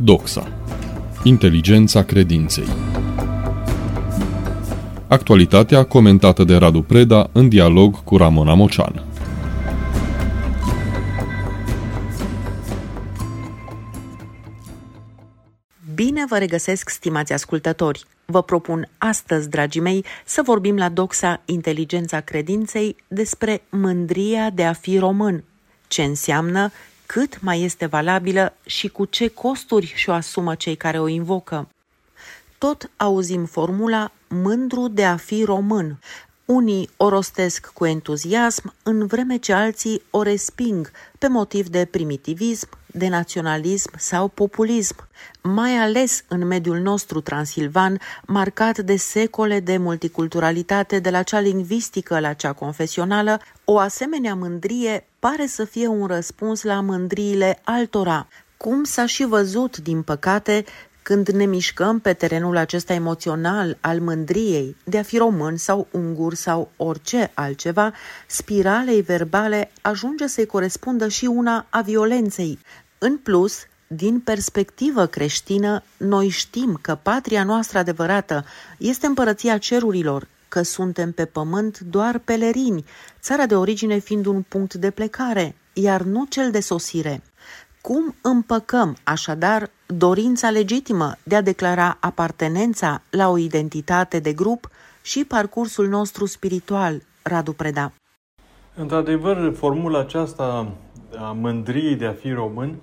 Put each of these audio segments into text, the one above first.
Doxa. Inteligența credinței. Actualitatea comentată de Radu Preda în dialog cu Ramona Mocean. Bine vă regăsesc, stimați ascultători! Vă propun astăzi, dragii mei, să vorbim la Doxa Inteligența Credinței despre mândria de a fi român. Ce înseamnă, cât mai este valabilă și cu ce costuri și-o asumă cei care o invocă. Tot auzim formula mândru de a fi român. Unii o rostesc cu entuziasm, în vreme ce alții o resping pe motiv de primitivism, de naționalism sau populism, mai ales în mediul nostru transilvan, marcat de secole de multiculturalitate de la cea lingvistică la cea confesională, o asemenea mândrie pare să fie un răspuns la mândriile altora, cum s-a și văzut, din păcate, când ne mișcăm pe terenul acesta emoțional al mândriei de a fi român sau ungur sau orice altceva, spiralei verbale ajunge să-i corespundă și una a violenței. În plus, din perspectivă creștină, noi știm că patria noastră adevărată este împărăția cerurilor, că suntem pe pământ doar pelerini, țara de origine fiind un punct de plecare, iar nu cel de sosire. Cum împăcăm, așadar, dorința legitimă de a declara apartenența la o identitate de grup și parcursul nostru spiritual, Radu Preda? Într-adevăr, formula aceasta a mândriei de a fi român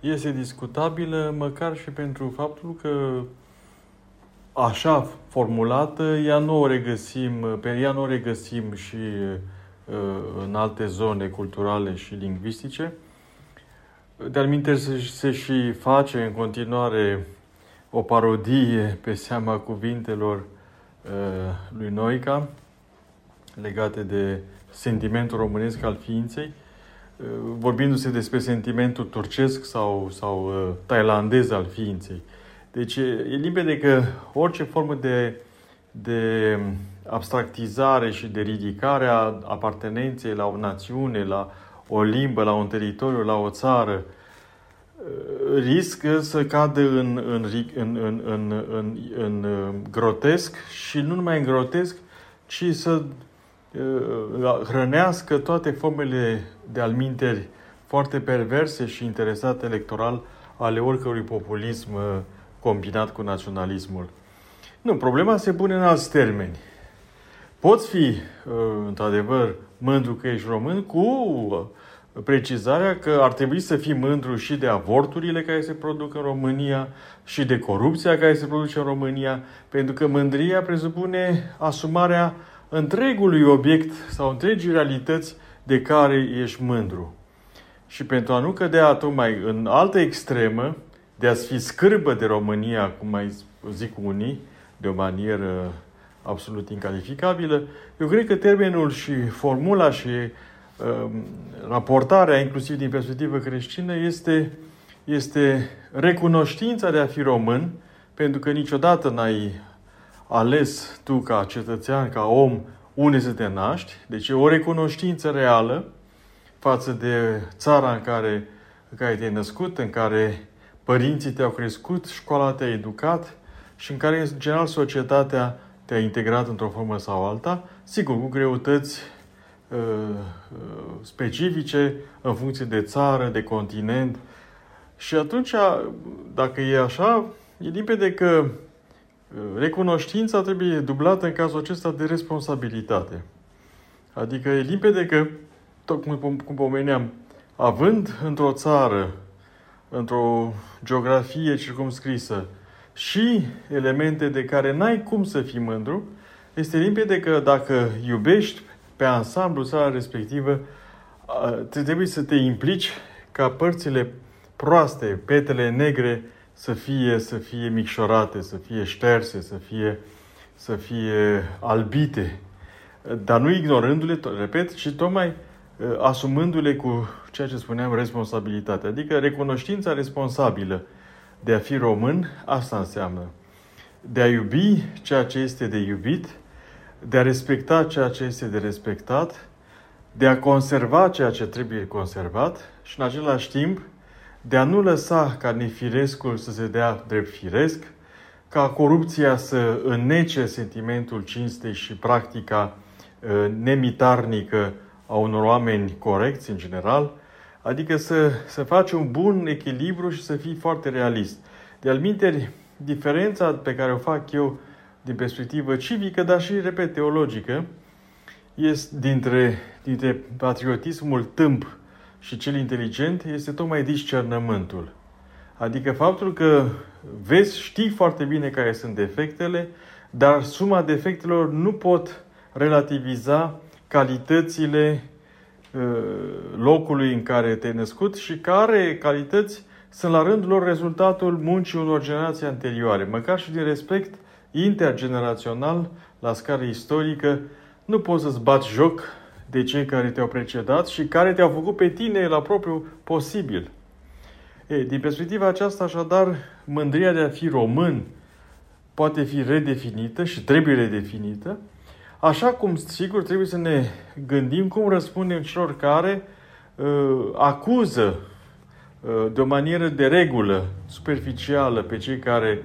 este discutabilă măcar și pentru faptul că așa formulată, ea nu o regăsim, pe ea nu o regăsim și uh, în alte zone culturale și lingvistice, de-al minte se și face în continuare o parodie pe seama cuvintelor uh, lui Noica legate de sentimentul românesc al ființei, uh, vorbindu-se despre sentimentul turcesc sau, sau uh, tailandez al ființei. Deci e limpede că orice formă de, de abstractizare și de ridicare a apartenenței la o națiune, la o limbă, la un teritoriu, la o țară, riscă să cadă în, în, în, în, în, în, în grotesc și nu numai în grotesc, ci să uh, hrănească toate formele de alminteri foarte perverse și interesate electoral ale oricărui populism uh, combinat cu naționalismul. Nu, problema se pune în alți termeni. Poți fi, uh, într-adevăr, mândru că ești român cu precizarea că ar trebui să fii mândru și de avorturile care se produc în România și de corupția care se produce în România, pentru că mândria presupune asumarea întregului obiect sau întregii realități de care ești mândru. Și pentru a nu cădea tocmai în altă extremă, de a fi scârbă de România, cum mai zic unii, de o manieră absolut incalificabilă, eu cred că termenul și formula și uh, raportarea, inclusiv din perspectivă creștină, este, este recunoștința de a fi român, pentru că niciodată n-ai ales tu ca cetățean, ca om, unde să te naști. Deci e o recunoștință reală față de țara în care, în care te-ai născut, în care părinții te-au crescut, școala te-a educat și în care, în general, societatea te-a integrat într-o formă sau alta, sigur, cu greutăți uh, uh, specifice în funcție de țară, de continent. Și atunci, dacă e așa, e limpede că uh, recunoștința trebuie dublată în cazul acesta de responsabilitate. Adică e limpede că, tocmai cum pomeneam, având într-o țară într-o geografie circumscrisă și elemente de care n-ai cum să fii mândru, este limpede că dacă iubești pe ansamblu țara respectivă, trebuie să te implici ca părțile proaste, petele negre, să fie, să fie micșorate, să fie șterse, să fie, să fie albite. Dar nu ignorându-le, repet, ci tocmai Uh, asumându-le cu ceea ce spuneam responsabilitate, adică recunoștința responsabilă de a fi român, asta înseamnă de a iubi ceea ce este de iubit, de a respecta ceea ce este de respectat, de a conserva ceea ce trebuie conservat și în același timp de a nu lăsa ca nefirescul să se dea drept firesc, ca corupția să înnece sentimentul cinstei și practica uh, nemitarnică a unor oameni corecți în general, adică să, să faci un bun echilibru și să fii foarte realist. De alminteri, diferența pe care o fac eu din perspectivă civică, dar și, repet, teologică, este dintre, dintre patriotismul tâmp și cel inteligent este tocmai discernământul. Adică faptul că vezi, știi foarte bine care sunt defectele, dar suma defectelor nu pot relativiza calitățile uh, locului în care te-ai născut și care calități sunt la rândul lor rezultatul muncii unor generații anterioare. Măcar și din respect intergenerațional, la scară istorică, nu poți să-ți bați joc de cei care te-au precedat și care te-au făcut pe tine la propriu posibil. E, din perspectiva aceasta, așadar, mândria de a fi român poate fi redefinită și trebuie redefinită, așa cum, sigur, trebuie să ne gândim cum răspundem celor care uh, acuză uh, de o manieră de regulă, superficială, pe cei care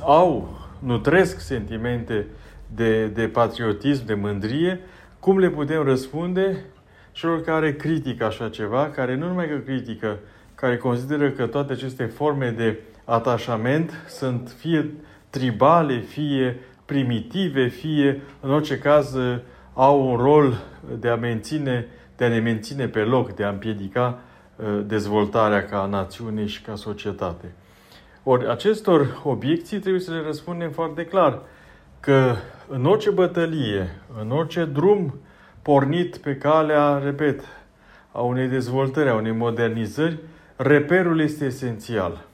au, nutresc sentimente de, de patriotism, de mândrie, cum le putem răspunde celor care critică așa ceva, care nu numai că critică, care consideră că toate aceste forme de atașament sunt fie tribale, fie primitive, fie, în orice caz, au un rol de a, menține, de a ne menține pe loc, de a împiedica uh, dezvoltarea ca națiune și ca societate. Ori acestor obiecții trebuie să le răspundem foarte clar că în orice bătălie, în orice drum pornit pe calea, repet, a unei dezvoltări, a unei modernizări, reperul este esențial.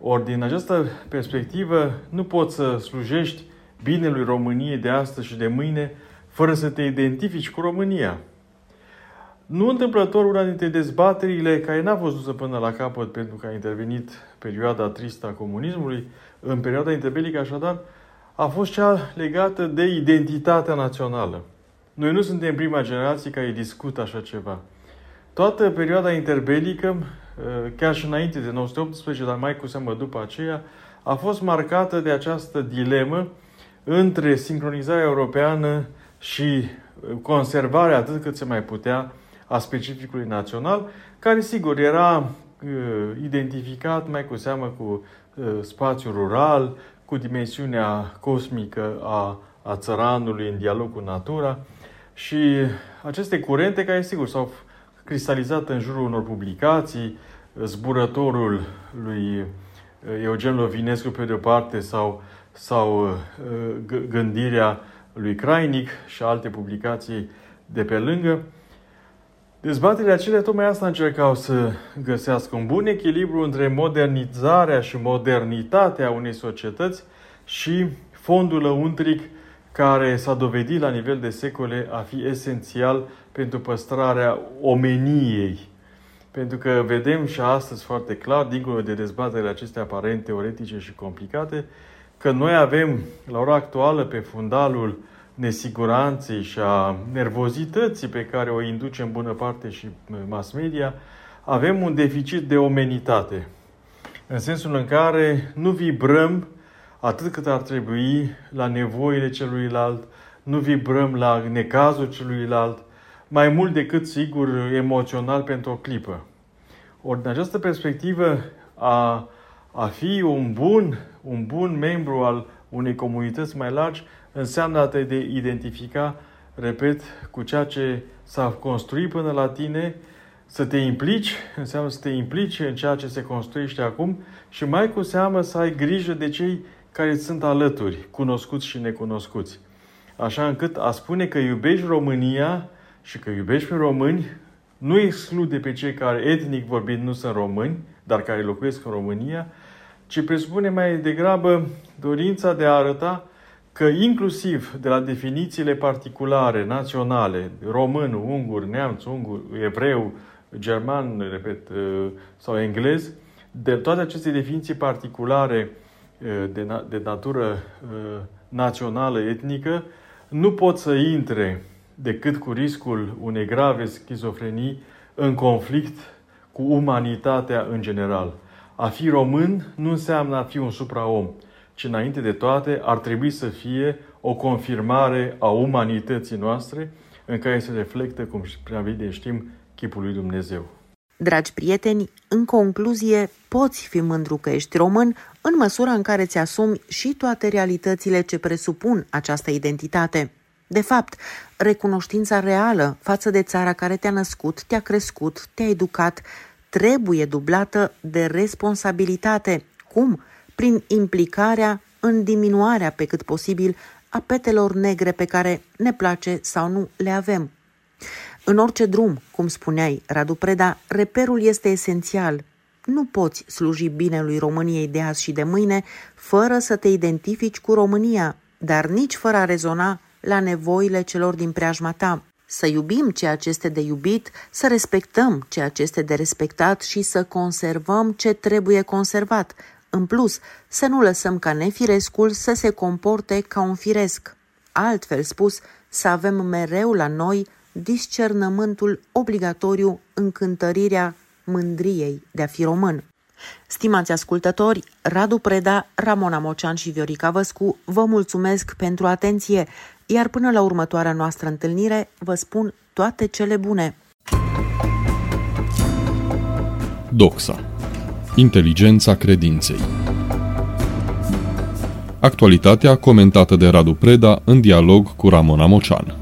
Ori din această perspectivă nu poți să slujești binelui României de astăzi și de mâine fără să te identifici cu România. Nu întâmplător una dintre dezbaterile care n-a fost dusă până la capăt pentru că a intervenit perioada tristă a comunismului, în perioada interbelică așadar, a fost cea legată de identitatea națională. Noi nu suntem prima generație care discută așa ceva. Toată perioada interbelică, eh, chiar și înainte de 1918, dar mai cu seamă după aceea, a fost marcată de această dilemă între sincronizarea europeană și eh, conservarea atât cât se mai putea a specificului național, care sigur era uh, identificat mai cu seamă cu uh, spațiul rural, cu dimensiunea cosmică a, a țăranului în dialog cu natura. Și aceste curente care, sigur, s-au cristalizat în jurul unor publicații, zburătorul lui uh, Eugen Lovinescu pe de-o parte sau, sau uh, gândirea lui Crainic și alte publicații de pe lângă, Dezbaterile acelea tocmai asta încercau să găsească un bun echilibru între modernizarea și modernitatea unei societăți și fondul lăuntric care s-a dovedit la nivel de secole a fi esențial pentru păstrarea omeniei. Pentru că vedem și astăzi foarte clar, dincolo de dezbaterile acestea aparent teoretice și complicate, că noi avem la ora actuală pe fundalul nesiguranței și a nervozității pe care o induce în bună parte și mass media, avem un deficit de omenitate. În sensul în care nu vibrăm atât cât ar trebui la nevoile celuilalt, nu vibrăm la necazul celuilalt, mai mult decât, sigur, emoțional pentru o clipă. Ori, din această perspectivă, a, a fi un bun, un bun membru al unei comunități mai largi înseamnă a te identifica, repet, cu ceea ce s-a construit până la tine, să te implici, înseamnă să te implici în ceea ce se construiește acum și mai cu seamă să ai grijă de cei care sunt alături, cunoscuți și necunoscuți. Așa încât a spune că iubești România și că iubești pe români nu exclude pe cei care etnic vorbind nu sunt români, dar care locuiesc în România, ci presupune mai degrabă dorința de a arăta că inclusiv de la definițiile particulare, naționale, român, ungur, neamț, ungur, evreu, german, repet, uh, sau englez, de toate aceste definiții particulare uh, de, na- de natură uh, națională, etnică, nu pot să intre decât cu riscul unei grave schizofrenii în conflict cu cu umanitatea în general. A fi român nu înseamnă a fi un supraom, ci înainte de toate ar trebui să fie o confirmare a umanității noastre în care se reflectă, cum prea bine știm, chipul lui Dumnezeu. Dragi prieteni, în concluzie, poți fi mândru că ești român în măsura în care ți asumi și toate realitățile ce presupun această identitate. De fapt, recunoștința reală față de țara care te-a născut, te-a crescut, te-a educat, trebuie dublată de responsabilitate. Cum? Prin implicarea în diminuarea pe cât posibil a petelor negre pe care ne place sau nu le avem. În orice drum, cum spuneai, Radu Preda, reperul este esențial. Nu poți sluji binelui României de azi și de mâine fără să te identifici cu România, dar nici fără a rezona la nevoile celor din preajma ta. Să iubim ceea ce este de iubit, să respectăm ceea ce este de respectat și să conservăm ce trebuie conservat. În plus, să nu lăsăm ca nefirescul să se comporte ca un firesc. Altfel spus, să avem mereu la noi discernământul obligatoriu în cântărirea mândriei de a fi român. Stimați ascultători, Radu Preda, Ramona Mocean și Viorica Văscu vă mulțumesc pentru atenție, iar până la următoarea noastră întâlnire vă spun toate cele bune. Doxa. Inteligența credinței. Actualitatea comentată de Radu Preda în dialog cu Ramona Mocean.